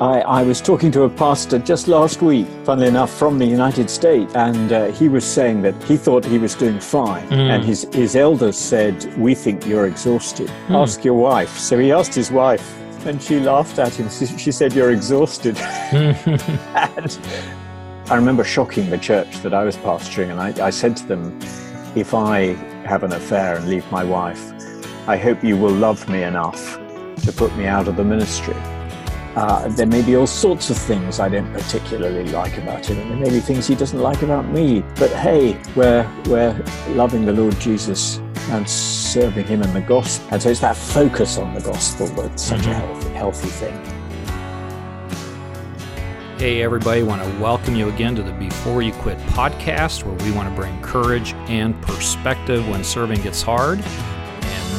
I, I, was talking to a pastor just last week, funnily enough, from the United States, and uh, he was saying that he thought he was doing fine. Mm. And his, his elders said, We think you're exhausted. Mm. Ask your wife. So he asked his wife, and she laughed at him. She said, You're exhausted. and I remember shocking the church that I was pastoring, and I, I said to them, If I have an affair and leave my wife, I hope you will love me enough to put me out of the ministry. Uh, there may be all sorts of things I don't particularly like about him, and there may be things he doesn't like about me. But hey, we're, we're loving the Lord Jesus and serving him in the gospel. And so it's that focus on the gospel that's such mm-hmm. a healthy, healthy thing. Hey, everybody, I want to welcome you again to the Before You Quit podcast, where we want to bring courage and perspective when serving gets hard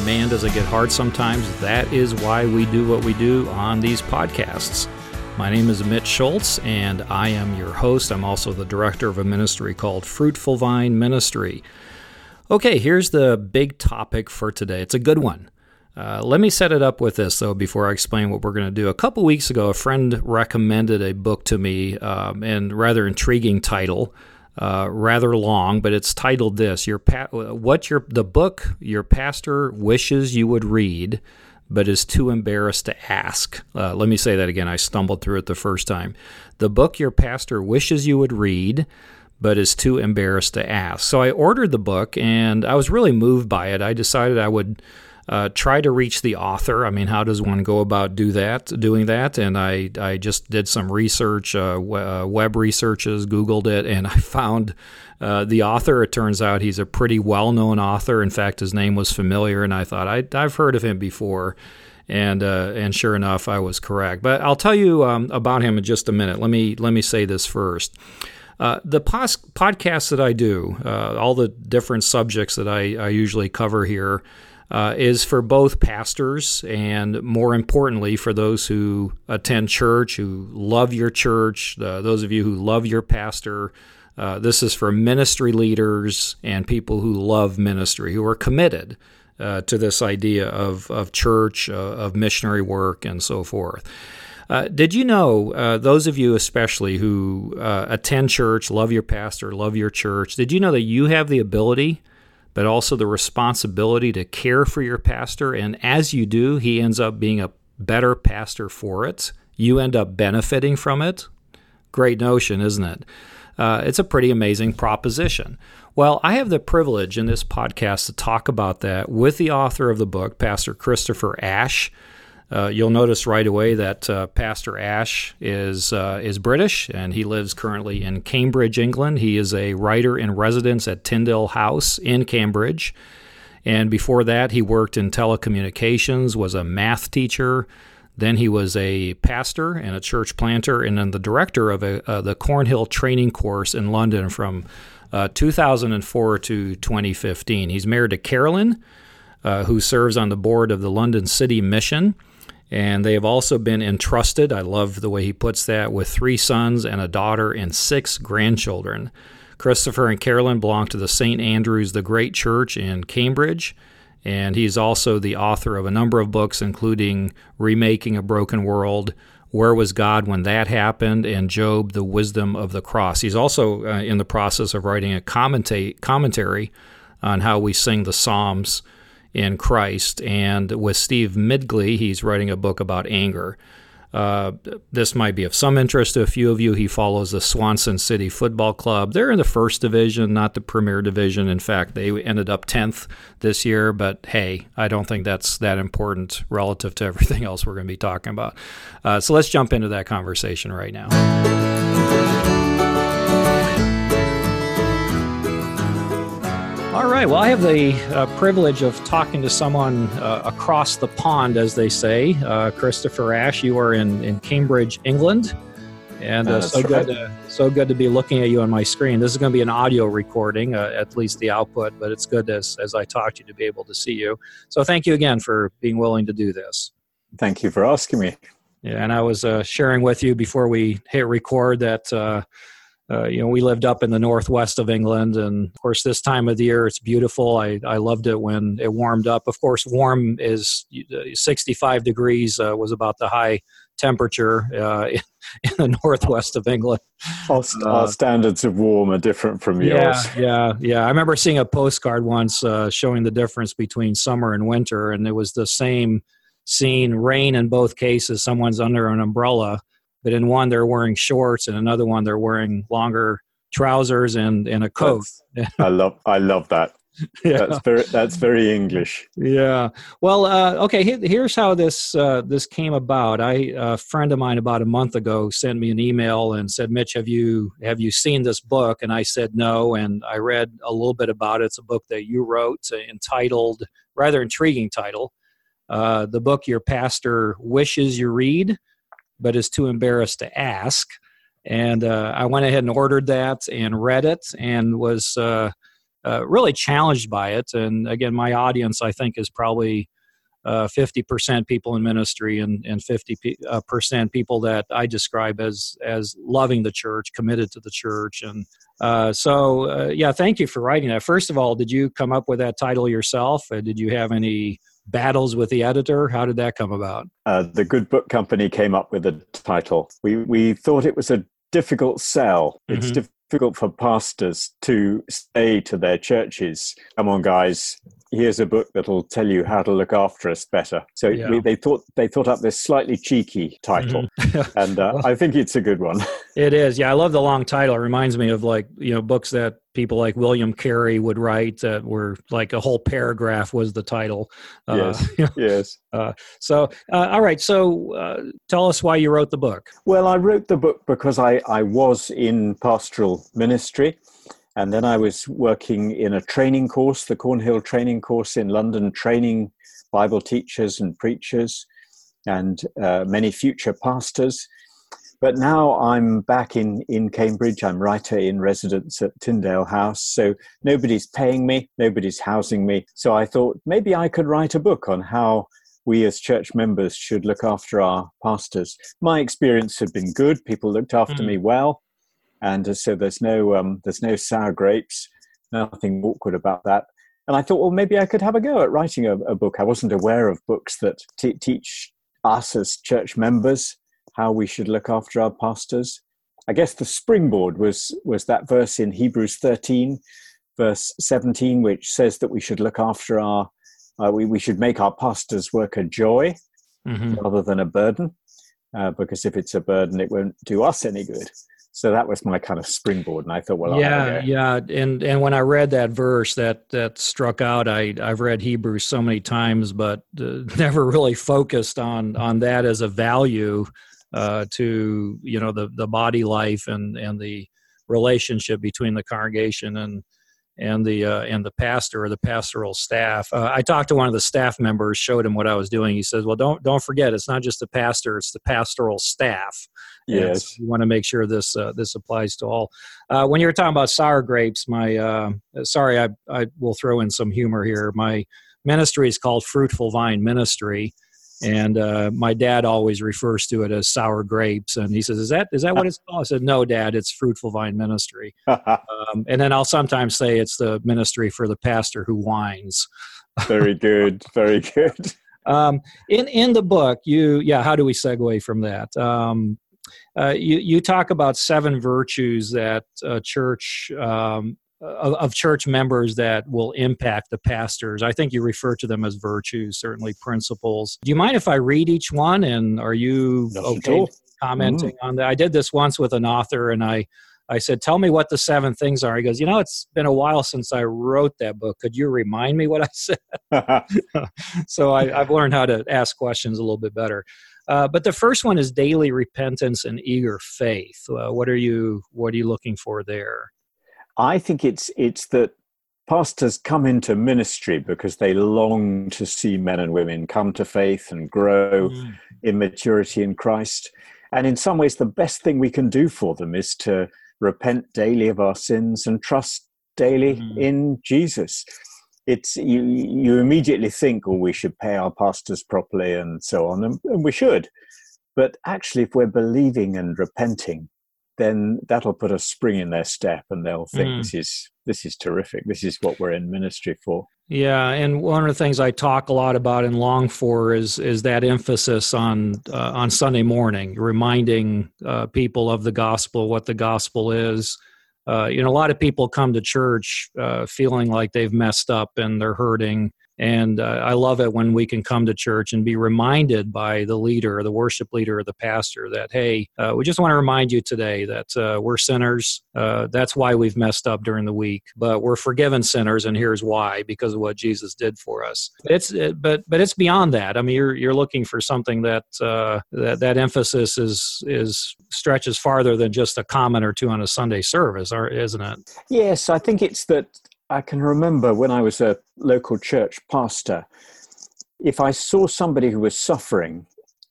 man, does it get hard sometimes. That is why we do what we do on these podcasts. My name is Mitch Schultz, and I am your host. I'm also the director of a ministry called Fruitful Vine Ministry. Okay, here's the big topic for today. It's a good one. Uh, let me set it up with this, though, before I explain what we're going to do. A couple weeks ago, a friend recommended a book to me, um, and rather intriguing title uh, rather long, but it's titled this: "Your pa- what your the book your pastor wishes you would read, but is too embarrassed to ask." Uh, let me say that again. I stumbled through it the first time. The book your pastor wishes you would read, but is too embarrassed to ask. So I ordered the book, and I was really moved by it. I decided I would uh, try to reach the author. I mean, how does one go about do that? Doing that, and I I just did some research, uh, uh web researches, Googled it, and I found uh, the author. It turns out he's a pretty well known author. In fact, his name was familiar, and I thought I, I've heard of him before. And uh, and sure enough, I was correct. But I'll tell you um, about him in just a minute. Let me let me say this first. Uh, the pos- podcasts that I do, uh, all the different subjects that I, I usually cover here, uh, is for both pastors and, more importantly, for those who attend church, who love your church, uh, those of you who love your pastor. Uh, this is for ministry leaders and people who love ministry, who are committed uh, to this idea of, of church, uh, of missionary work, and so forth. Uh, did you know, uh, those of you especially who uh, attend church, love your pastor, love your church, did you know that you have the ability but also the responsibility to care for your pastor. And as you do, he ends up being a better pastor for it. You end up benefiting from it. Great notion, isn't it? Uh, it's a pretty amazing proposition. Well, I have the privilege in this podcast to talk about that with the author of the book, Pastor Christopher Ash. Uh, you'll notice right away that uh, Pastor Ash is uh, is British and he lives currently in Cambridge, England. He is a writer in residence at Tyndale House in Cambridge, and before that, he worked in telecommunications, was a math teacher. Then he was a pastor and a church planter, and then the director of a, uh, the Cornhill Training Course in London from uh, 2004 to 2015. He's married to Carolyn, uh, who serves on the board of the London City Mission. And they have also been entrusted, I love the way he puts that, with three sons and a daughter and six grandchildren. Christopher and Carolyn belong to the St. Andrew's the Great Church in Cambridge, and he's also the author of a number of books, including Remaking a Broken World, Where Was God When That Happened, and Job, The Wisdom of the Cross. He's also uh, in the process of writing a commenta- commentary on how we sing the Psalms in Christ. And with Steve Midgley, he's writing a book about anger. Uh, this might be of some interest to a few of you. He follows the Swansea City Football Club. They're in the first division, not the Premier Division. In fact, they ended up 10th this year, but hey, I don't think that's that important relative to everything else we're going to be talking about. Uh, so let's jump into that conversation right now. All right. Well, I have the uh, privilege of talking to someone uh, across the pond, as they say. Uh, Christopher Ash, you are in, in Cambridge, England. And uh, so, good to, so good to be looking at you on my screen. This is going to be an audio recording, uh, at least the output, but it's good as, as I talk to you to be able to see you. So thank you again for being willing to do this. Thank you for asking me. Yeah, and I was uh, sharing with you before we hit record that uh, you know, we lived up in the northwest of England, and of course, this time of the year it's beautiful. I, I loved it when it warmed up. Of course, warm is uh, 65 degrees uh, was about the high temperature uh, in, in, the northwest of England. Our, our, standards of warm are different from yours. Yeah, yeah, yeah. I remember seeing a postcard once showing the difference between summer and winter, and it was the same scene: rain in both cases. Someone's under an umbrella, but in one they're wearing shorts, and another one they're wearing longer trousers and, and a coat. I love I love that. yeah. That's very that's very English. Yeah. Well, uh, okay. here's how this uh, this came about. I a friend of mine about a month ago sent me an email and said, "Mitch, have you have you seen this book?" And I said no. And I read a little bit about it. It's a book that you wrote, uh, entitled rather intriguing title. Uh, the book your pastor wishes you read, but is too embarrassed to ask. And uh, I went ahead and ordered that and read it and was uh, uh, really challenged by it. And again, my audience, I think, is probably uh, 50% people in ministry and, and 50% uh, people that I describe as, as loving the church, committed to the church. And uh, so, yeah, thank you for writing that. First of all, did you come up with that title yourself? did you have any battles with the editor? How did that come about? Uh, the Good Book Company came up with the title. We we thought it was a difficult sell. Mm-hmm. It's difficult for pastors to say to their churches, "Come on, guys, here's a book that'll tell you how to look after us better." So yeah. we, they thought they thought up this slightly cheeky title, mm-hmm. and uh, well, I think it's a good one. it is. Yeah, I love the long title. It reminds me of like you know books that people like William Carey would write that were like a whole paragraph was the title. Uh, yes. Uh, yes. Uh, so, uh, all right. So, uh, tell us why you wrote the book. Well, I wrote the book because I, I was in pastoral ministry. And then I was working in a training course, the Cornhill training course in London, training Bible teachers and preachers and uh, many future pastors. But now I'm back in, in Cambridge. I'm writer in residence at Tyndale House. So nobody's paying me, nobody's housing me. So I thought maybe I could write a book on how we as church members should look after our pastors. My experience had been good. People looked after mm. me well. And so there's no, um, there's no sour grapes, nothing awkward about that. And I thought, well, maybe I could have a go at writing a, a book. I wasn't aware of books that t- teach us as church members how we should look after our pastors. I guess the springboard was was that verse in Hebrews 13, verse 17, which says that we should look after our uh, we, we should make our pastors work a joy mm-hmm. rather than a burden, uh, because if it's a burden, it won't do us any good. So that was my kind of springboard, and I thought, well, yeah, yeah, and and when I read that verse, that that struck out. I I've read Hebrews so many times, but uh, never really focused on on that as a value uh, to you know the the body life and and the relationship between the congregation and and the uh, and the pastor or the pastoral staff. Uh, I talked to one of the staff members, showed him what I was doing. He says, "Well, don't don't forget, it's not just the pastor; it's the pastoral staff. Yes, you want to make sure this uh, this applies to all." Uh, when you were talking about sour grapes, my uh, sorry, I I will throw in some humor here. My ministry is called Fruitful Vine Ministry and uh, my dad always refers to it as sour grapes. And he says is that is that what it's called? I said no dad it's fruitful vine ministry. Um, and then i'll sometimes say it's the ministry for the pastor who whines. Very good very good. Um, in in the book you yeah how do we segue from that? Um, uh, you you talk about seven virtues that a church um, of, of, church members that will impact the pastors. I think you refer to them as virtues, certainly principles. Do you mind if I read each one? And are you okay commenting mm-hmm. on that? I did this once with an author, and I I said, "Tell me what the seven things are." He goes, "You know, it's been a while since I wrote that book. Could you remind me what I said?" so I, have learned how to ask questions a little bit better. Uh, but the first one is daily repentance and eager faith. Uh, what are you What are you looking for there? I think it's it's that pastors come into ministry because they long to see men and women come to faith and grow mm. in maturity in Christ. And in some ways, the best thing we can do for them is to repent daily of our sins and trust daily mm. in Jesus. It's you. You immediately think, "Oh, we should pay our pastors properly," and so on, and, and we should. But actually, if we're believing and repenting, then that'll put a spring in their step and they'll think mm. this is this is terrific this is what we're in ministry for Yeah, and one of the things I talk a lot about and long for is is that emphasis on uh, on Sunday morning, reminding uh, people of the gospel, what the gospel is. Uh, you know, a lot of people come to church uh, feeling like they've messed up and they're hurting, and uh, I love it when we can come to church and be reminded by the leader, the worship leader, or the pastor that, hey, uh, we just want to remind you today that uh, we're sinners. Uh, that's why we've messed up during the week, but we're forgiven sinners, and here's why because of what Jesus did for us. It's it, but but it's beyond that. I mean, you're you're looking for something that uh, that that emphasis is is stretches farther than just a comment or two on a Sunday service, isn't it? Yes, I think it's that I can remember when I was a local church pastor, if I saw somebody who was suffering,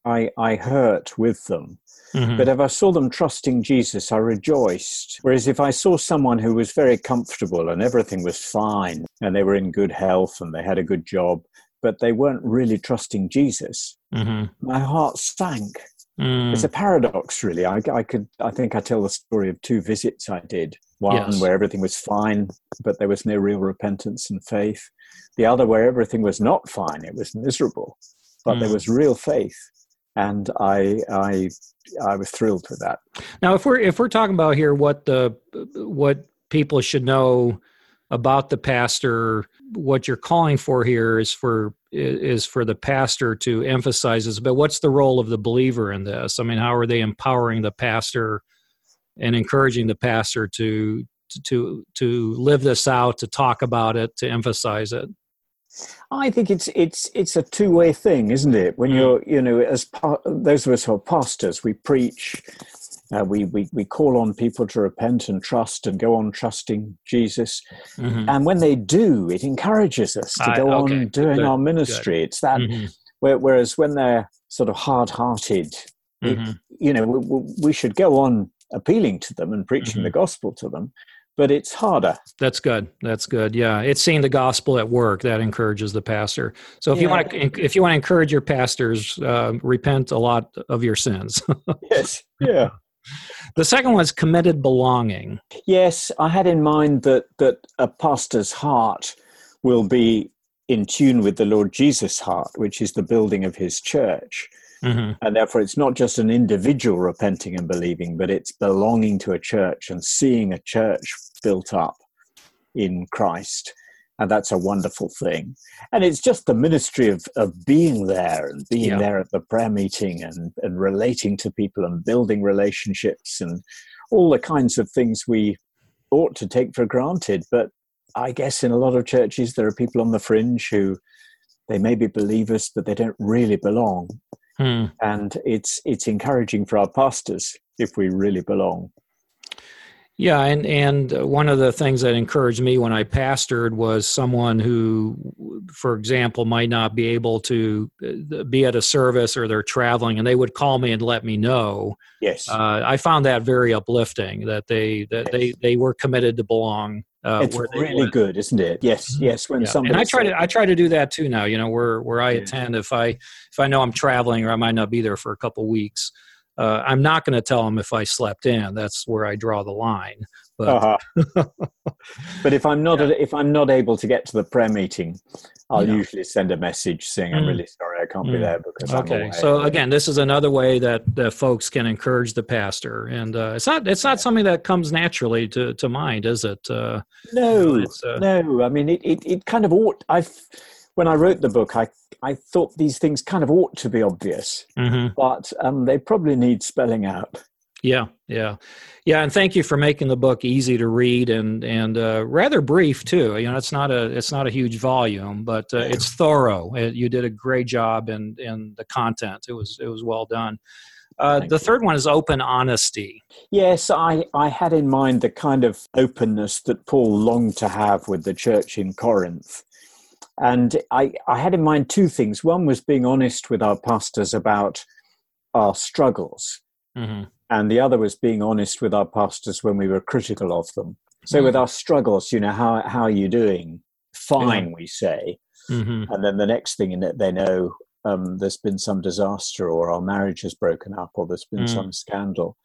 I, I hurt with them. Mm-hmm. But if I saw them trusting Jesus, I rejoiced. Whereas if I saw someone who was very comfortable and everything was fine and they were in good health and they had a good job, but they weren't really trusting Jesus, mm-hmm. my heart sank. Mm. It's a paradox, really. I, I, could, I think I tell the story of two visits I did. One yes. where everything was fine, but there was no real repentance and faith. The other where everything was not fine; it was miserable, but mm. there was real faith, and I, I, I was thrilled with that. Now, if we're if we're talking about here, what the what people should know about the pastor what you're calling for here is for is for the pastor to emphasize this but what's the role of the believer in this i mean how are they empowering the pastor and encouraging the pastor to to to live this out to talk about it to emphasize it I think it's it's it's a two way thing, isn't it? When mm. you're you know as pa- those of us who are pastors, we preach, uh, we, we, we call on people to repent and trust and go on trusting Jesus. Mm-hmm. And when they do, it encourages us to go okay. on doing Good. our ministry. Good. It's that, mm-hmm. whereas when they're sort of hard hearted, mm-hmm. you know, we, we, should go on appealing to them and preaching the mm-hmm. gospel to them. But it's harder. That's good. That's good. Yeah, it's seeing the gospel at work that encourages the pastor. So if yeah. you want to, if you want to encourage your pastors, uh, repent a lot of your sins. yes. Yeah. The second one is committed belonging. Yes, I had in mind that that a pastor's heart will be in tune with the Lord Jesus' heart, which is the building of his church. Mm-hmm. And therefore, it's not just an individual repenting and believing, but it's belonging to a church and seeing a church built up in Christ and that's a wonderful thing and it's just the ministry of, of being there and being yeah. there at the prayer meeting and, and relating to people and building relationships and all the kinds of things we ought to take for granted but i guess in a lot of churches there are people on the fringe who they may be believers but they don't really belong hmm. and it's it's encouraging for our pastors if we really belong yeah, and and one of the things that encouraged me when I pastored was someone who, for example, might not be able to uh, be at a service or they're traveling, and they would call me and let me know. Yes, uh, I found that very uplifting that they that yes. they they were committed to belong. Uh, it's really went. good, isn't it? Yes, mm-hmm. yes. When yeah. somebody and I try to I try to do that too now. You know, where where I yeah. attend, if I if I know I'm traveling or I might not be there for a couple weeks uh, I'm not going to tell them if I slept in. That's where I draw the line. But, uh-huh. but if I'm not yeah. if I'm not able to get to the prayer meeting, I'll yeah. usually send a message saying I'm mm. really sorry I can't mm. be there because okay. So again, this is another way that, that folks can encourage the pastor, and uh, it's not it's not something that comes naturally to, to mind, is it? Uh, no, uh, no. I mean, it, it it kind of ought. I've when I wrote the book, I I thought these things kind of ought to be obvious, mm-hmm. but um, they probably need spelling out. Yeah, yeah, yeah. And thank you for making the book easy to read and and uh, rather brief too. You know, it's not a it's not a huge volume, but uh, it's thorough. It, you did a great job in in the content. It was it was well done. Uh, the third one is open honesty. Yes, I, I had in mind the kind of openness that Paul longed to have with the church in Corinth. And I, I had in mind two things. One was being honest with our pastors about our struggles. Mm-hmm. And the other was being honest with our pastors when we were critical of them. So, mm-hmm. with our struggles, you know, how, how are you doing? Fine, mm-hmm. we say. Mm-hmm. And then the next thing in it, they know um, there's been some disaster or our marriage has broken up or there's been mm. some scandal.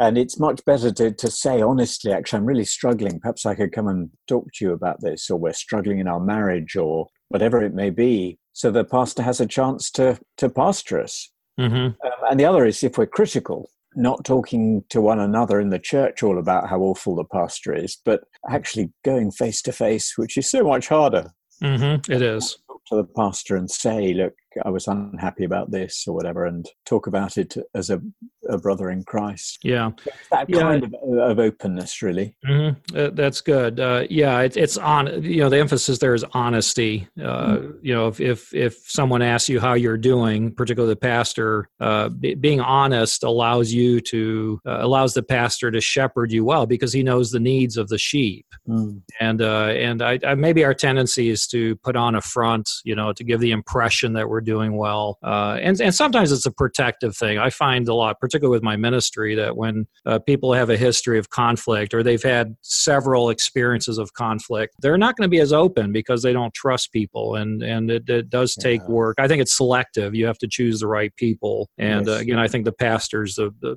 And it's much better to, to say honestly, actually, I'm really struggling. Perhaps I could come and talk to you about this, or we're struggling in our marriage, or whatever it may be. So the pastor has a chance to, to pastor us. Mm-hmm. Um, and the other is if we're critical, not talking to one another in the church all about how awful the pastor is, but actually going face to face, which is so much harder. Mm-hmm. It is. To the pastor and say, look, I was unhappy about this or whatever, and talk about it as a, a brother in Christ. Yeah, that kind of, of, openness, really. Mm-hmm. Uh, that's good. Uh, yeah, it, it's on. You know, the emphasis there is honesty. Uh, mm. You know, if, if if someone asks you how you're doing, particularly the pastor, uh, b- being honest allows you to uh, allows the pastor to shepherd you well because he knows the needs of the sheep. Mm. And uh, and I, I, maybe our tendency is to put on a front, you know, to give the impression that we're doing well. Uh, and, and sometimes it's a protective thing. I find a lot, particularly with my ministry, that when uh, people have a history of conflict or they've had several experiences of conflict, they're not going to be as open because they don't trust people. And, and it, it does take yeah. work. I think it's selective. You have to choose the right people. And yes. uh, again, I think the pastor's a, a,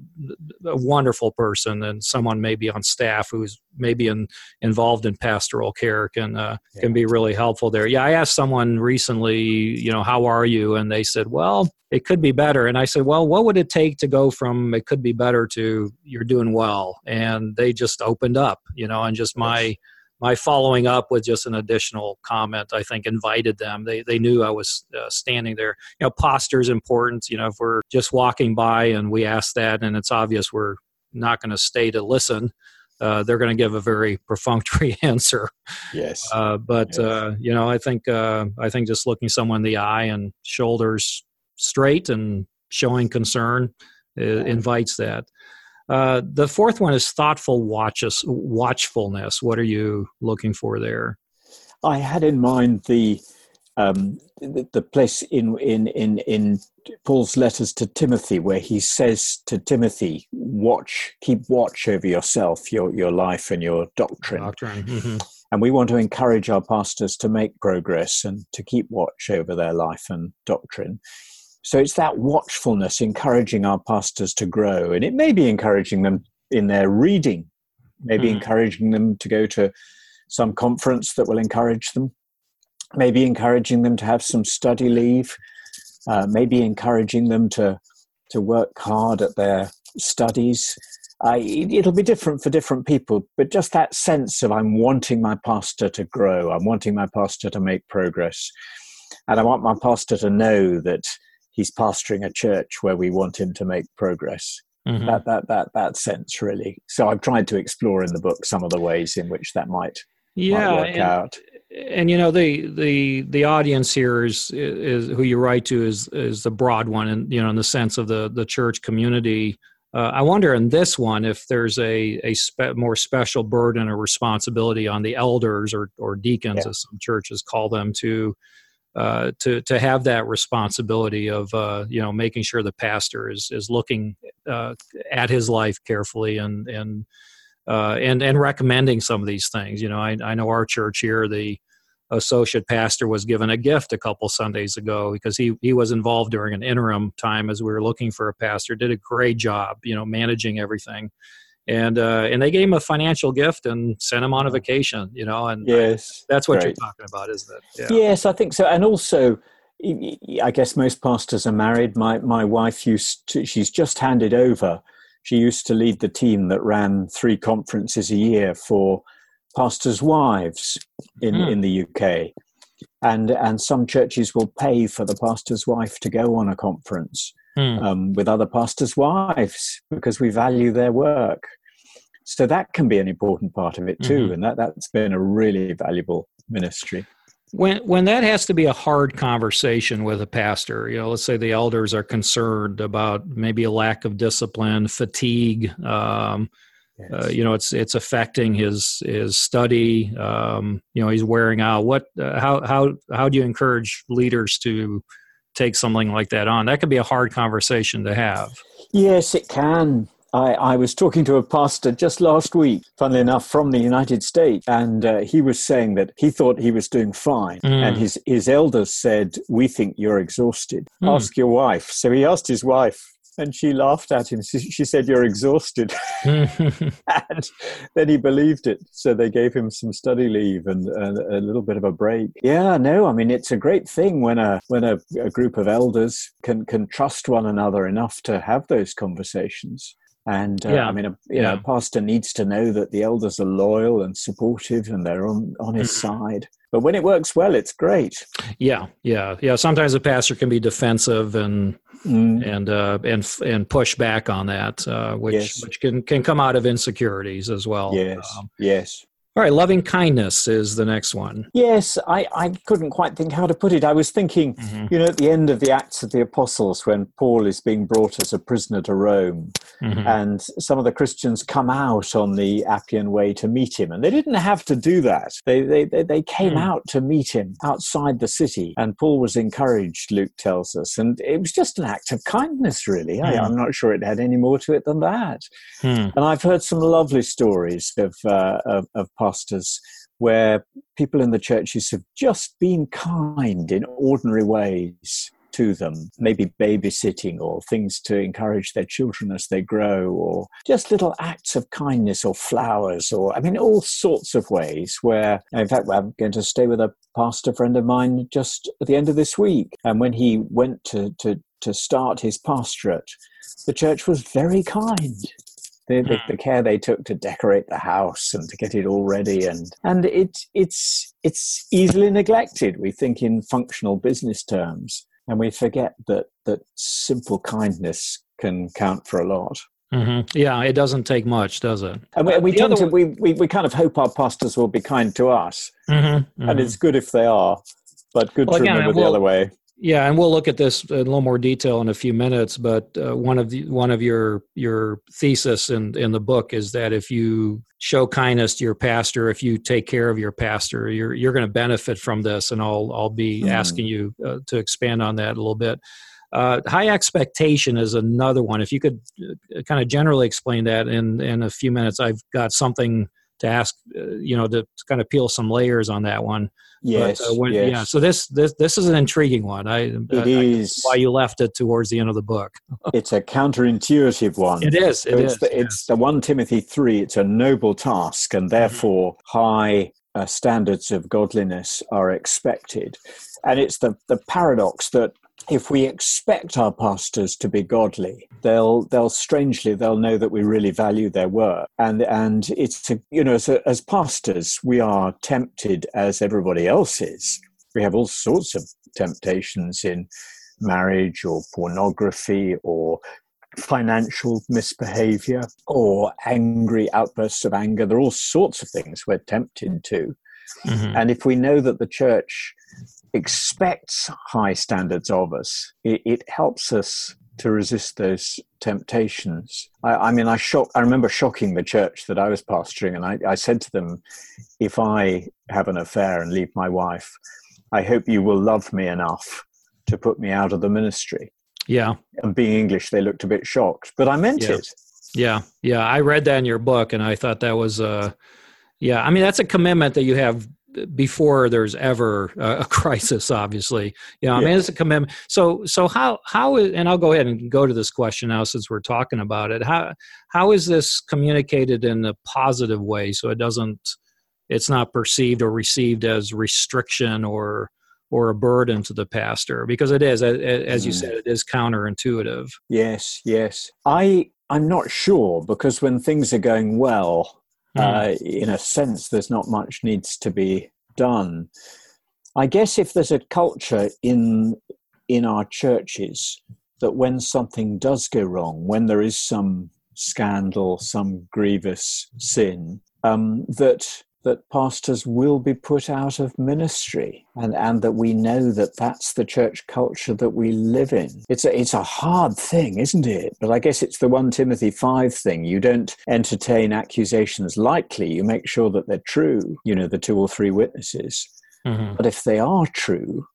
a wonderful person and someone maybe on staff who's maybe in, involved in pastoral care can uh, yeah. can be really helpful there. Yeah, I asked someone recently, you know, how are you? And they said, well, it could be better. And I said, well, what would it take to go from it could be better to you're doing well? And they just opened up, you know, and just my my following up with just an additional comment, I think, invited them. They they knew I was uh, standing there. You know, posture is important. You know, if we're just walking by and we ask that, and it's obvious we're not going to stay to listen uh, they're going to give a very perfunctory answer. Yes. Uh, but yes. Uh, you know, I think uh, I think just looking someone in the eye and shoulders straight and showing concern uh, invites that. Uh, the fourth one is thoughtful watches, watchfulness. What are you looking for there? I had in mind the um, the, the, place in, in, in, in Paul's letters to Timothy where he says to Timothy, watch, keep watch over yourself, your, your life and your doctrine. doctrine. Mm-hmm. And we want to encourage our pastors to make progress and to keep watch over their life and doctrine. So it's that watchfulness encouraging our pastors to grow. And it may be encouraging them in their reading, maybe mm. encouraging them to go to some conference that will encourage them maybe encouraging them to have some study leave, uh, maybe encouraging them to to work hard at their studies. Uh, it, will be different for different people, but just that sense of I'm wanting my pastor to grow, I'm wanting my pastor to make progress, and I want my pastor to know that he's pastoring a church where we want him to make progress. Mm-hmm. That that that that sense really. So I've tried to explore in the book some of the ways in which that might yeah might work and, out and you know the the the audience here is is who you write to is is the broad one and you know in the sense of the the church community uh, i wonder in this one if there's a a spe- more special burden or responsibility on the elders or or deacons yeah. as some churches call them to uh, to to have that responsibility of uh, you know making sure the pastor is is looking uh, at his life carefully and and uh, and and recommending some of these things. You know, I, I know our church here, the associate pastor was given a gift a couple Sundays ago because he he was involved during an interim time as we were looking for a pastor. Did a great job, you know, managing everything, and uh, and they gave him a financial gift and sent him on a vacation. You know, and yes, I, that's what you're talking about, isn't it? Yeah. Yes, I think so, and also. I guess most pastors are married. My my wife used to, she's just handed over she used to lead the team that ran three conferences a year for pastors' wives in, mm. in the UK. And, and some churches will pay for the pastor's wife to go on a conference mm. um, with other pastors' wives because we value their work. So that can be an important part of it too. Mm-hmm. And that, that's been a really valuable ministry when when that has to be a hard conversation with a pastor you know let's say the elders are concerned about maybe a lack of discipline fatigue um, yes. uh, you know it's it's affecting his his study um, you know he's wearing out. What uh, how how how do you encourage leaders to take something like that on? That could be a hard conversation to have. Yes it can I, I, was talking to a pastor just last week, funnily enough, from the United States, and uh, he was saying that he thought he was doing fine. Mm. And his, his elders said, We think you're exhausted. Mm. Ask your wife. So he asked his wife and she laughed at him. She, she said, "You're exhausted," and then he believed it. So they gave him some study leave and, and, a little bit of a break. Yeah, no, I mean it's a great thing when a when a, a group of elders can can trust one another enough to have those conversations. And uh, yeah. I mean, a, you yeah. know, a pastor needs to know that the elders are loyal and supportive, and they're on on his mm-hmm. side but when it works well, it's great. Yeah, yeah, yeah. Sometimes a pastor can be defensive and mm. and uh, and and push back on that, uh, which yes. which can can come out of insecurities as well. Yes, um, yes. All right, loving kindness is the next one. Yes, I, I couldn't quite think how to put it. I was thinking, mm-hmm. you know, at the end of the Acts of the Apostles, when Paul is being brought as a prisoner to Rome, mm-hmm. and some of the Christians come out on the Appian Way to meet him, and they didn't have to do that. They they they, they came mm. out to meet him outside the city, and Paul was encouraged. Luke tells us, and it was just an act of kindness, really. Mm. I, am not sure it had any more to it than that. Mm. And I've heard some lovely stories of uh, of, of pastors where people in the churches have just been kind in ordinary ways to them, maybe babysitting or things to encourage their children as they grow, or just little acts of kindness or flowers, or I mean, all sorts of ways where, in fact, I'm going to stay with a pastor friend of mine just at the end of this week. And when he went to, to, to start his pastorate, the church was very kind the, the, the, care they took to decorate the house and to get it all ready. And and it it's it's easily neglected we think in functional business terms. And we forget that that simple kindness can count for a lot. Mm-hmm. yeah it doesn't take much does it? And we, we tend to we, we, we kind of hope our pastors will be kind to us. Mm-hmm. Mm-hmm. and it's good if they are but good well, to again, remember the other way yeah, and we'll look at this in a little more detail in a few minutes. But uh, one of the one of your your thesis in in the book is that if you show kindness to your pastor, if you take care of your pastor, you're you're going to benefit from this. And I'll I'll be mm. asking you uh, to expand on that a little bit. Uh, high expectation is another one. If you could uh, kind of generally explain that in in a few minutes, I've got something to ask. Uh, you know, to kind of peel some layers on that one. Yes, but, uh, when, yes. Yeah. So this this this is an intriguing one. I it uh, is why you left it towards the end of the book. it's a counterintuitive one. It is. It so it's, is, the, it's the one Timothy three. It's a noble task, and mm-hmm. therefore high uh, standards of godliness are expected. And it's the the paradox that if we expect our pastors to be godly, they'll they'll strangely they'll know that we really value their work, and and it's a, you know as, a, as pastors we are tempted as everybody else is. We have all sorts of temptations in marriage or pornography or financial misbehavior or angry outbursts of anger. There are all sorts of things we're tempted to. Mm-hmm. And if we know that the church expects high standards of us, it, it helps us to resist those temptations. I, I, mean, I shock. I remember shocking the church that I was pastoring, and I, I said to them, "If I have an affair and leave my wife, I hope you will love me enough to put me out of the ministry." Yeah. And being English, they looked a bit shocked, but I meant yeah. it. Yeah, yeah. I read that in your book, and I thought that was, uh, yeah. I mean, that's a commitment that you have before there's ever a crisis obviously. You know i mean it's a commitment so so how how is, and i'll go ahead and go to this question now since we're talking about it. How how is this communicated in a positive way so it doesn't it's not perceived or received as restriction or or a burden to the pastor? Because it is as you mm. said it is counterintuitive. Yes yes. I i'm not sure because when things are going well. Uh, in a sense, there's not much needs to be done. I guess if there's a culture in in our churches that when something does go wrong, when there is some scandal, some grievous sin, um, that that pastors will be put out of ministry and, and that we know that that's the church culture that we live in. It's a, it's a hard thing, isn't it? But I guess it's the 1 Timothy 5 thing. You don't entertain accusations lightly, you make sure that they're true, you know, the two or three witnesses. Mm-hmm. But if they are true,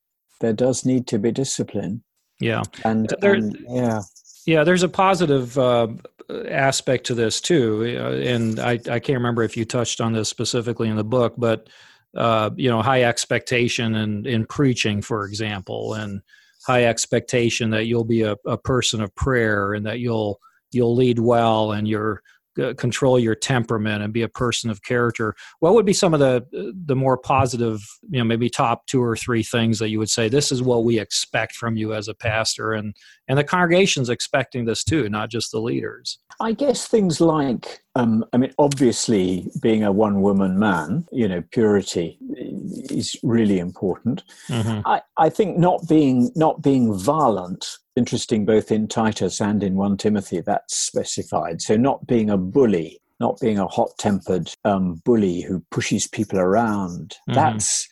there does need to be discipline. Yeah. And, there, and yeah. Yeah, there's a positive uh, aspect to this too, uh, and I, I can't remember if you touched on this specifically in the book, but uh, you know, high expectation and in preaching, for example, and high expectation that you'll be a, a person of prayer and that you'll you'll lead well and you're uh, control your temperament and be a person of character what would be some of the the more positive you know maybe top two or three things that you would say this is what we expect from you as a pastor and and the congregation's expecting this too not just the leaders i guess things like um, i mean obviously being a one woman man you know purity is really important mm-hmm. I, I think not being not being violent interesting both in Titus and in 1 Timothy, that's specified. So, not being a bully, not being a hot tempered um, bully who pushes people around, mm-hmm. that's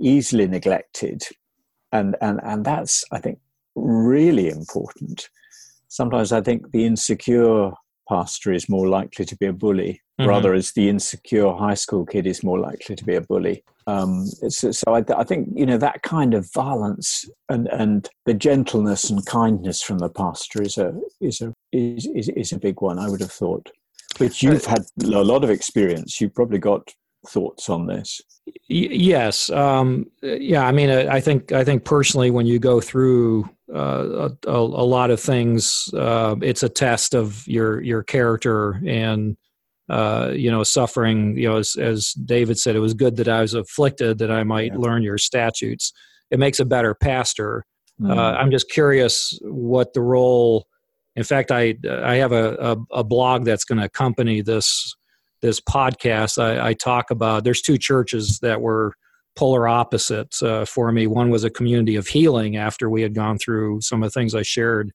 easily neglected. And, and, and that's, I think, really important. Sometimes I think the insecure pastor is more likely to be a bully, mm-hmm. rather as the insecure high school kid is more likely to be a bully. Um, so, so I, I, think you know that kind of violence and, and the gentleness and kindness from the pastor is a is a is, is, is a big one. I would have thought, But you've had a lot of experience. You've probably got thoughts on this. yes, um, yeah. I mean, I think I think personally, when you go through uh, a, a, lot of things, uh, it's a test of your your character and uh, you know, suffering, you know, as, as David said, it was good that I was afflicted that I might yeah. learn your statutes. It makes a better pastor. Mm. Uh, hmm. I'm just curious what the role. In fact, I I have a a, a blog that's going to accompany this this podcast. I, I, talk about there's two churches that were polar opposites uh, for me. One was a community of healing after we had gone through some of the things I shared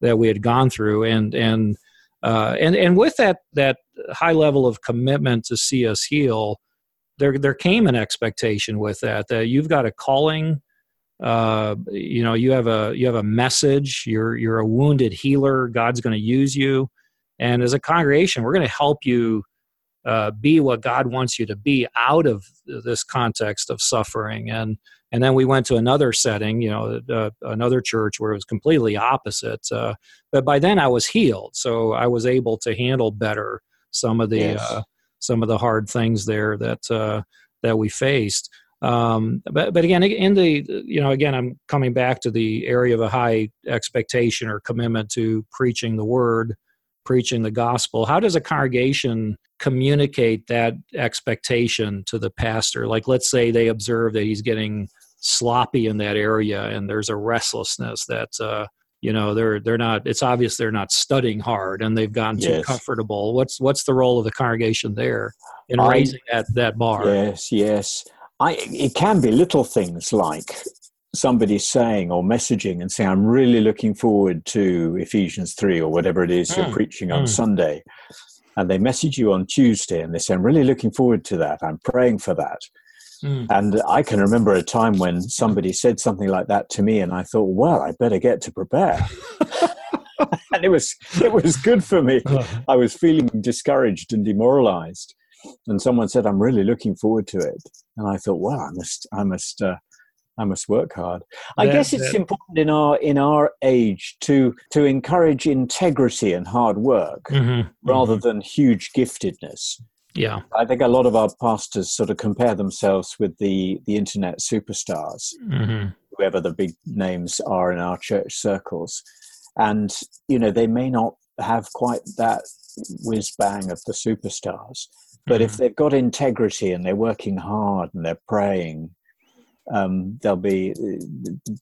that we had gone through, and and uh, and and with that that high level of commitment to see us heal, there there came an expectation with that that you've got a calling. Uh, you know, you have a you have a message. You're you're a wounded healer. God's going to use you, and as a congregation, we're going to help you uh, be what God wants you to be out of this context of suffering. And and then we went to another setting, you know, uh, another church where it was completely opposite. Uh, but by then I was healed, so I was able to handle better some of the yes. uh, some of the hard things there that uh, that we faced. Um, but but again, in the you know again, I'm coming back to the area of a high expectation or commitment to preaching the word, preaching the gospel. How does a congregation communicate that expectation to the pastor? Like, let's say they observe that he's getting sloppy in that area, and there's a restlessness that uh, you know they're they're not it's obvious they're not studying hard and they've gotten yes. too comfortable what's what's the role of the congregation there in I, raising that that bar yes yes I, it can be little things like somebody saying or messaging and saying i'm really looking forward to ephesians 3 or whatever it is mm. you're preaching on mm. sunday and they message you on tuesday and they say i'm really looking forward to that i'm praying for that Mm. And I can remember a time when somebody said something like that to me, and I thought, well, I better get to prepare. and it was it was good for me. I was feeling discouraged and demoralized, and someone said, "I'm really looking forward to it." And I thought, well, I must, I must, uh, I must work hard. I yeah, guess it's yeah. important in our in our age to to encourage integrity and hard work mm-hmm, rather mm-hmm. than huge giftedness. Yeah, I think a lot of our pastors sort of compare themselves with the the internet superstars, mm-hmm. whoever the big names are in our church circles, and you know they may not have quite that whiz bang of the superstars, but mm-hmm. if they've got integrity and they're working hard and they're praying um, they'll be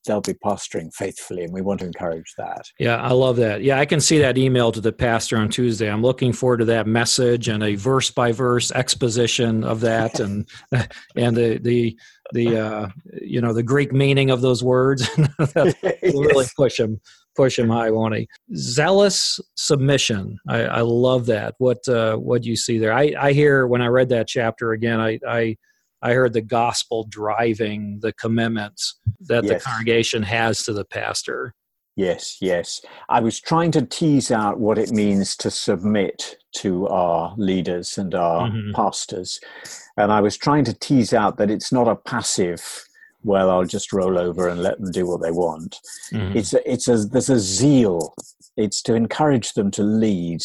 they'll be pastoring faithfully, and we want to encourage that. Yeah, I love that. Yeah, I can see that email to the pastor on Tuesday. I'm looking forward to that message and a verse by verse exposition of that, and and the the the uh, you know the Greek meaning of those words. yes. really push him push him high, won't he? Zealous submission. I, I love that. What uh, what do you see there? I I hear when I read that chapter again. I I I heard the gospel driving the commitments that yes. the congregation has to the pastor. Yes, yes. I was trying to tease out what it means to submit to our leaders and our mm-hmm. pastors. And I was trying to tease out that it's not a passive, well, I'll just roll over and let them do what they want. Mm-hmm. It's a, it's a, there's a zeal. It's to encourage them to lead.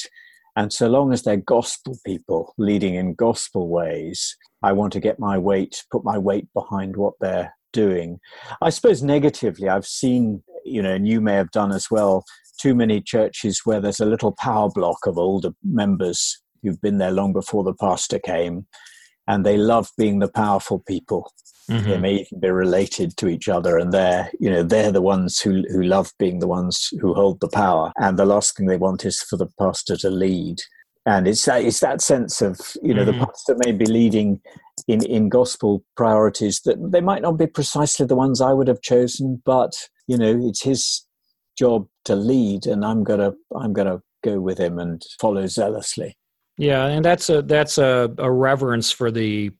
And so long as they're gospel people leading in gospel ways, I want to get my weight, put my weight behind what they're doing. I suppose negatively, I've seen you know, and you may have done as well, too many churches where there's a little power block of older members who've been there long before the pastor came, and they love being the powerful people. Mm-hmm. They may even be related to each other, and they're you know they're the ones who who love being the ones who hold the power. And the last thing they want is for the pastor to lead. And it's that it's that sense of you know mm-hmm. the pastor may be leading in in gospel priorities that they might not be precisely the ones I would have chosen, but you know it's his job to lead, and I'm gonna I'm gonna go with him and follow zealously. Yeah, and that's a that's a, a reverence for the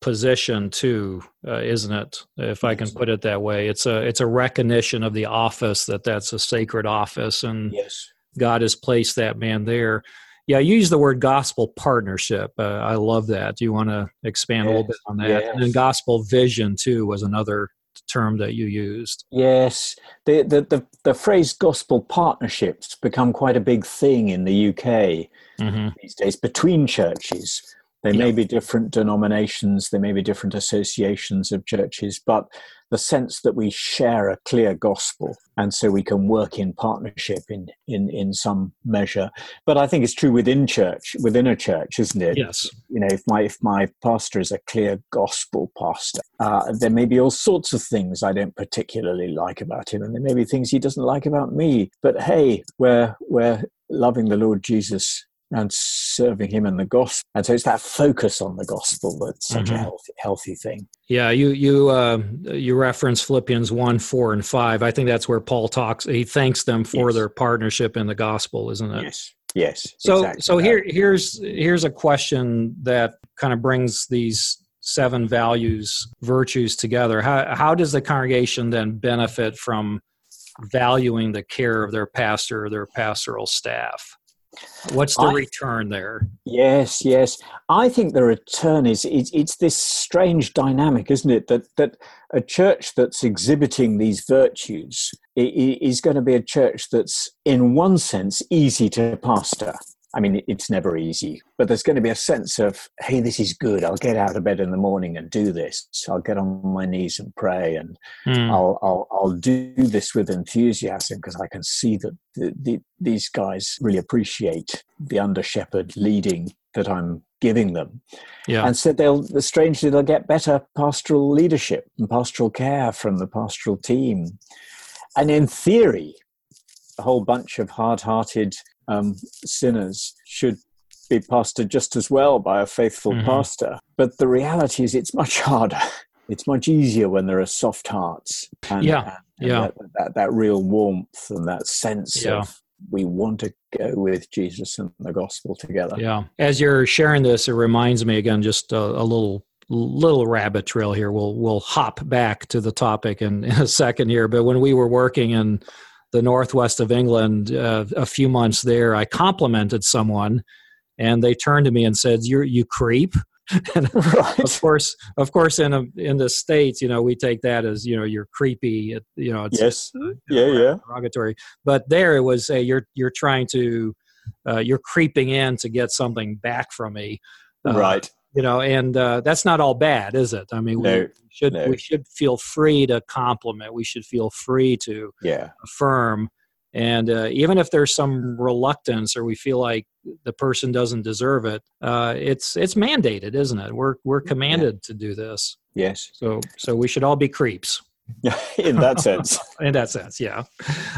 position too, uh, isn't it? If I can put it that way, it's a it's a recognition of the office that that's a sacred office, and yes. God has placed that man there. Yeah, you use the word gospel partnership. Uh, I love that. Do you want to expand yes. a little bit on that? Yes. And then gospel vision too was another term that you used. Yes, the, the the the, phrase gospel partnerships become quite a big thing in the UK mm-hmm. these days between churches. They may be different denominations, they may be different associations of churches, but the sense that we share a clear gospel and so we can work in partnership in, in, in some measure. But I think it's true within church, within a church, isn't it? Yes. You know, if my if my pastor is a clear gospel pastor, uh, there may be all sorts of things I don't particularly like about him, and there may be things he doesn't like about me. But hey, we're we're loving the Lord Jesus and serving him in the gospel. And so it's that focus on the gospel that's such mm-hmm. a healthy, healthy thing. Yeah, you you uh, you reference Philippians one, four, and five. I think that's where Paul talks. He thanks them for yes. their partnership in the gospel, isn't it? Yes. Yes. So exactly so that. here here's here's a question that kind of brings these seven values virtues together. How how does the congregation then benefit from valuing the care of their pastor or their pastoral staff? What's the I, return there? Yes, yes. I think the return is it's, it's this strange dynamic, isn't it? That that a church that's exhibiting these virtues is going to be a church that's, in one sense, easy to pastor. I mean, it's never easy, but there's going to be a sense of, hey, this is good. I'll get out of bed in the morning and do this. I'll get on my knees and pray, and mm. I'll, I'll, I'll do this with enthusiasm because I can see that the, the, these guys really appreciate the under shepherd leading that I'm giving them. Yeah. And so they'll, strangely, they'll get better pastoral leadership and pastoral care from the pastoral team. And in theory, a whole bunch of hard hearted um, sinners should be pastored just as well by a faithful mm-hmm. pastor. But the reality is, it's much harder. It's much easier when there are soft hearts. And, yeah, and yeah. That, that, that, real warmth and that sense yeah. of we want to go with Jesus and the gospel together. Yeah. As you're sharing this, it reminds me again, just a, a little little rabbit trail here. We'll we'll hop back to the topic in, in a second here. But when we were working in the northwest of England uh, a few months there, I complimented someone, and they turned to me and said, "You you creep." and right. of course, of course, in a, in the states, you know, we take that as you know you're creepy. You know, it's, yes, uh, yeah, yeah, derogatory. But there, it was a, you're you're trying to uh, you're creeping in to get something back from me, uh, right? You know, and uh, that's not all bad, is it? I mean, no, we should no. we should feel free to compliment. We should feel free to yeah. affirm. And uh, even if there's some reluctance or we feel like the person doesn't deserve it, uh, it's it's mandated, isn't it? We're we're commanded yeah. to do this. Yes. So so we should all be creeps. in that sense. in that sense, yeah.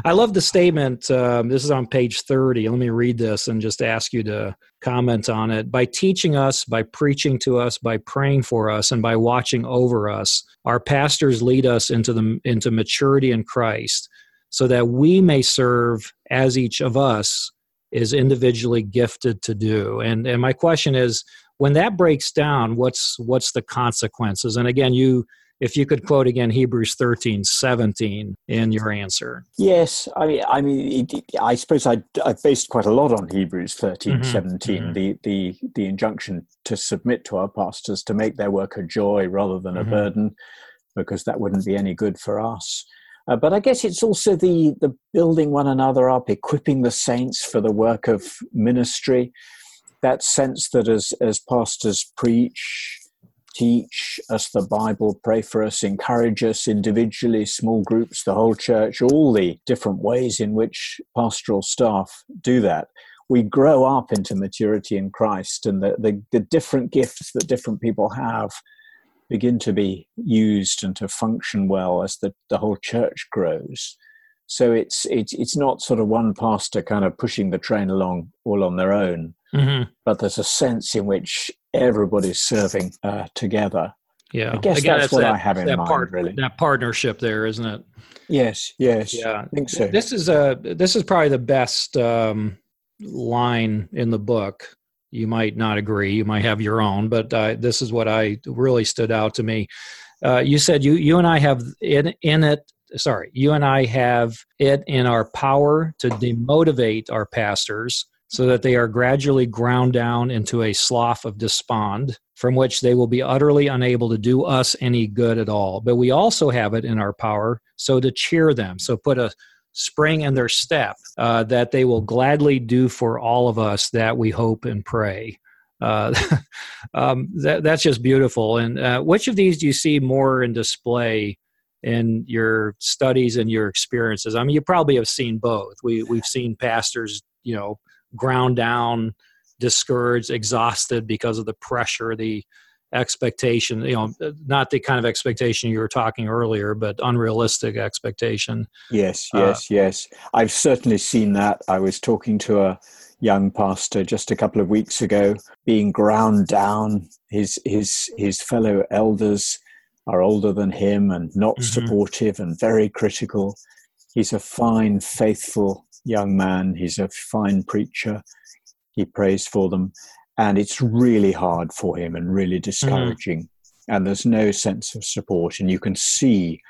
I love the statement. Um, this is on page 30. Let me read this and just ask you to comment on it. By teaching us, by preaching to us, by praying for us, and by watching over us, our pastors lead us into the into maturity in Christ, so that we may serve as each of us is individually gifted to do. And and my question is, when that breaks down, what's what's the consequences? And again, you if you could quote again Hebrews 13, 17 in your answer. Yes, I mean, I mean, it, I suppose I, I based quite a lot on Hebrews 13, mm-hmm. 17, mm-hmm. the, the, the injunction to submit to our pastors, to make their work a joy rather than mm-hmm. a burden, because that wouldn't be any good for us. Uh, but I guess it's also the, the building one another up, equipping the saints for the work of ministry. That sense that as, as pastors preach, teach us the Bible, pray for us, encourage us individually, small groups, the whole church, all the different ways in which pastoral staff do that. We grow up into maturity in Christ, and the, the, the different gifts that different people have begin to be used and to function well as the, the whole church grows. So it's, it's, it's not sort of one pastor kind of pushing the train along all on their own, mm-hmm. but there's a sense in which everybody's serving uh, together. Yeah, I guess Again, that's, what that, I have in mind. Part, really, that partnership there, isn't it? Yes, yes. Yeah, I think so. This is a this is probably the best um, line in the book you might not agree you might have your own but uh, this is what i really stood out to me uh, you said you you and i have in, in it sorry you and i have it in our power to demotivate our pastors so that they are gradually ground down into a slough of despond from which they will be utterly unable to do us any good at all but we also have it in our power so to cheer them so put a spring in their step uh, that they will gladly do for all of us that we hope and pray. Uh, um, that, that's just beautiful. And uh, which of these do you see more in display in your studies and your experiences? I mean, you probably have seen both. We we've seen pastors, you know, ground down, discouraged, exhausted because of the pressure, the expectation you know not the kind of expectation you were talking earlier but unrealistic expectation. Yes uh, yes uh, yes. I've certainly seen that. I was talking to a young pastor just a couple of weeks ago being ground down. His his his fellow elders are older than him and not mm-hmm. supportive and very critical. He's a fine faithful young man. He's a fine preacher. He prays for them. And it's really hard for him and really mm-hmm. discouraging. Mm-hmm. and there's no sense of support. And you can see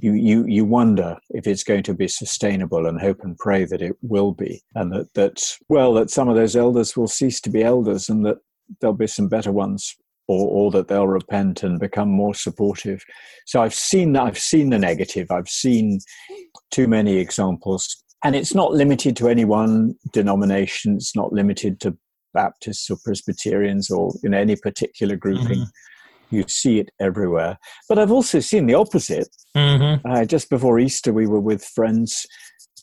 you, you you wonder if it's going to be sustainable and hope and pray that it will be. And that that well that some of those elders will cease to be elders and that there'll be some better ones or, or that they'll repent and become more supportive. So i've seen that. I've seen the negative. I've seen too many examples and it's not limited to any one denomination it's not limited to Baptists or Presbyterians or in any particular grouping. Mm-hmm. You see it everywhere. But I've also seen the opposite. Mm-hmm. Uh, just before Easter, we were with friends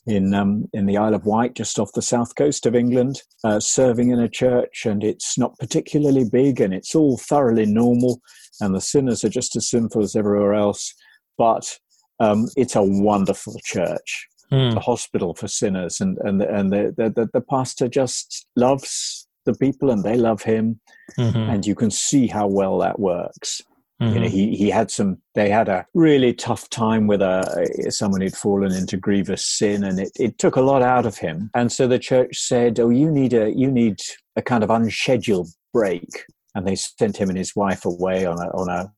in um, in the Isle of Wight, just off the south coast of England, uh, serving in a church, and it's not particularly big, and it's all thoroughly normal, and the sinners are just as sinful as everywhere else. But um, it's a wonderful church, mm. a hospital for sinners, and and and the, the the, the pastor just loves the people and they love him mm-hmm. and you can see how well that works mm-hmm. you know mm-hmm. he, he had some they had a really tough time with a someone who'd fallen into grievous sin and it, it took a lot out of him and so the church said oh you need a you need a kind of unscheduled break and they sent him and his wife away on a on a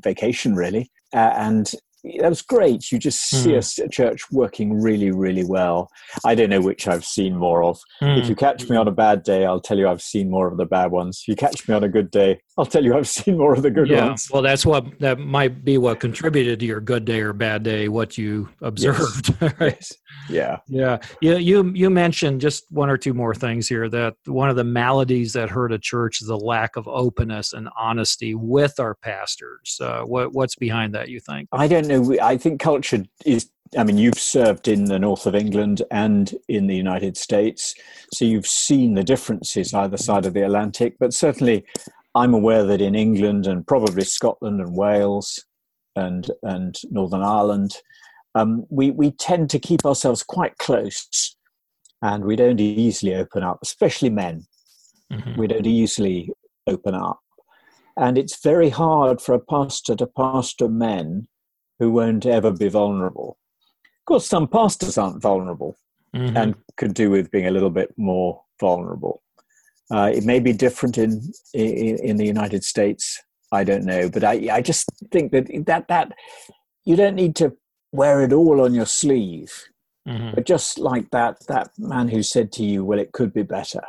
vacation really uh, and that was great. You just see mm. a, church working really, really well. I don't know which I've seen more of. Mm. If you catch me on a bad day, I'll tell you I've seen more of the bad ones. If you catch me on a good day, I'll tell you I've seen more of the good yeah. ones. Well, that's what that might be what contributed to your good day or bad day, what you observed. Yes. right? Yeah. Yeah. You, you you mentioned just one or two more things here that one of the maladies that hurt a church is the lack of openness and honesty with our pastors. Uh, what what's behind that? You think? I don't know. I think culture is. I mean, you've served in the north of England and in the United States, so you've seen the differences either side of the Atlantic. But certainly, I'm aware that in England and probably Scotland and Wales and and Northern Ireland, um, we we tend to keep ourselves quite close, and we don't easily open up, especially men. Mm-hmm. We don't easily open up, and it's very hard for a pastor to pastor men who won't ever be vulnerable. Of course, some pastors aren't vulnerable mm-hmm. and could do with being a little bit more vulnerable. Uh, it may be different in, in, in the United States. I don't know, but I I just think that that that you don't need to wear it all on your sleeve. Mm-hmm. But just like that that man who said to you, "Well, it could be better,"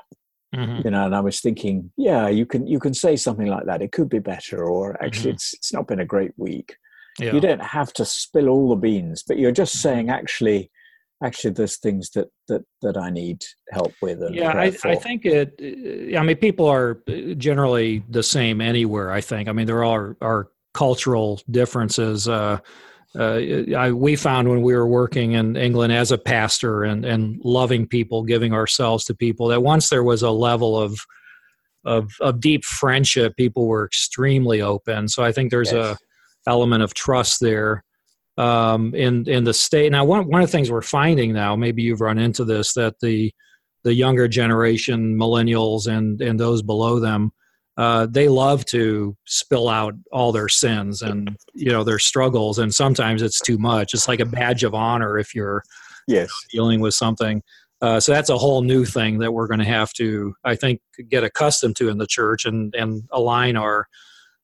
mm-hmm. you know, and I was thinking, yeah, you can you can say something like that. It could be better, or actually, mm-hmm. it's it's not been a great week. Yeah. You don't have to spill all the beans, but you're just saying, actually, actually there's things that that that I need help with. yeah, I, I, think it. I mean, people are generally the same anywhere. I think. I mean, there are are cultural differences. Uh, uh, I, we found when we were working in England as a pastor and and loving people, giving ourselves to people, that once there was a level of of, of deep friendship, people were extremely open. So I think there's yes. a element of trust there um, in in the state. Now, one one of the things we're finding now, maybe you've run into this, that the the younger generation, millennials, and and those below them, uh, they love to spill out all their sins and you know their struggles, and sometimes it's too much. It's like a badge of honor if you're yes dealing with something. Uh, so that's a whole new thing that we're going to have to, I think, get accustomed to in the church and and align our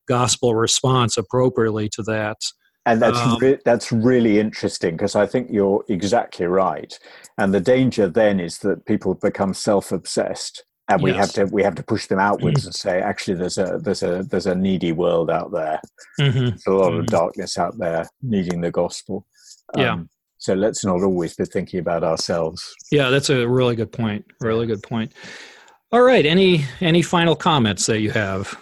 gospel response appropriately to that. And that's um, re- that's really interesting because I think you're exactly right. And the danger then is that people become self-obsessed, and we yes. have to we have to push them outwards mm-hmm. and say, actually, there's a there's a there's a needy world out there. Mm-hmm. There's a lot mm-hmm. of darkness out there needing the gospel. Um, yeah. So let's not always be thinking about ourselves. Yeah, that's a really good point. Really good point. All right. Any any final comments that you have?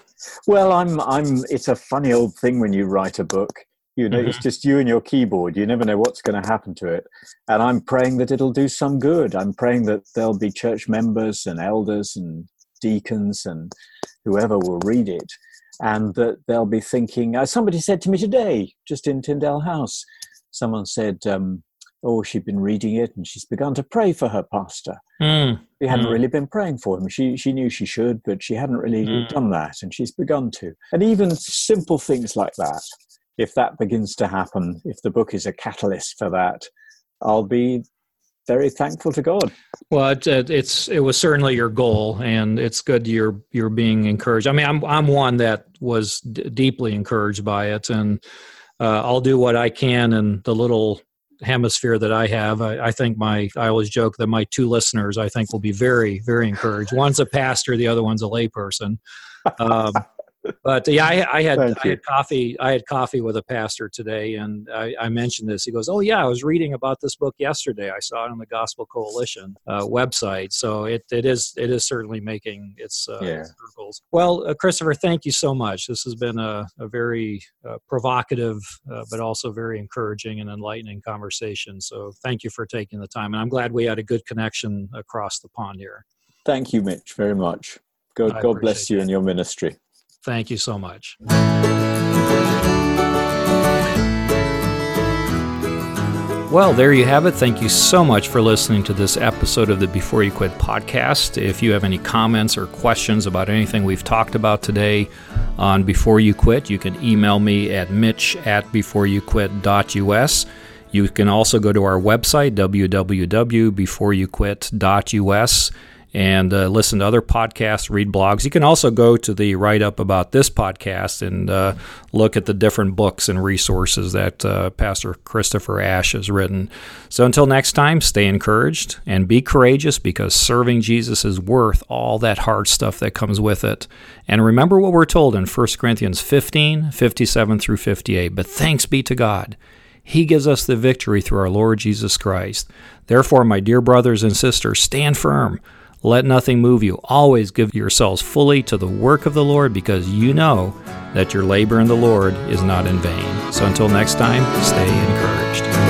Well, I'm I'm. It's a funny old thing when you write a book you know, mm-hmm. it's just you and your keyboard. You never know what's going to happen to it. And I'm praying that it'll do some good. I'm praying that there'll be church members and elders and deacons and whoever will read it. And that they'll be thinking, uh, somebody said to me today, just in Tyndale House, someone said, um, oh, she'd been reading it and she's begun to pray for her pastor. Mm. She hadn't mm. really been praying for him. She, she knew she should, but she hadn't really mm. done that. And she's begun to. And even simple things like that if that begins to happen, if the book is a catalyst for that, I'll be very thankful to God. Well, it, it's it was certainly your goal, and it's good you're you're being encouraged. I mean, I'm I'm one that was d- deeply encouraged by it, and uh, I'll do what I can in the little hemisphere that I have. I, I, think my I always joke that my two listeners I think will be very very encouraged. One's a pastor, the other one's a layperson. Um, but yeah, I, I had I had coffee. I had coffee with a pastor today, and I, I, mentioned this. He goes, "Oh yeah, I was reading about this book yesterday. I saw it on the Gospel Coalition uh, website. So it, it is it is certainly making its uh, yeah. circles." Well, uh, Christopher, thank you so much. This has been a, a very uh, provocative, uh, but also very encouraging and enlightening conversation. So thank you for taking the time, and I'm glad we had a good connection across the pond here. Thank you, Mitch, very much. God, God bless you and your ministry. Thank you so much. Well, there you have it. Thank you so much for listening to this episode of the Before You Quit podcast. If you have any comments or questions about anything we've talked about today on Before You Quit, you can email me at mitch at beforeyouquit.us. You can also go to our website, www.beforeyouquit.us and uh, listen to other podcasts, read blogs. You can also go to the write up about this podcast and uh, look at the different books and resources that uh, Pastor Christopher Ash has written. So until next time, stay encouraged and be courageous because serving Jesus is worth all that hard stuff that comes with it. And remember what we're told in 1 Corinthians 15 57 through 58. But thanks be to God. He gives us the victory through our Lord Jesus Christ. Therefore, my dear brothers and sisters, stand firm. Let nothing move you. Always give yourselves fully to the work of the Lord because you know that your labor in the Lord is not in vain. So until next time, stay encouraged.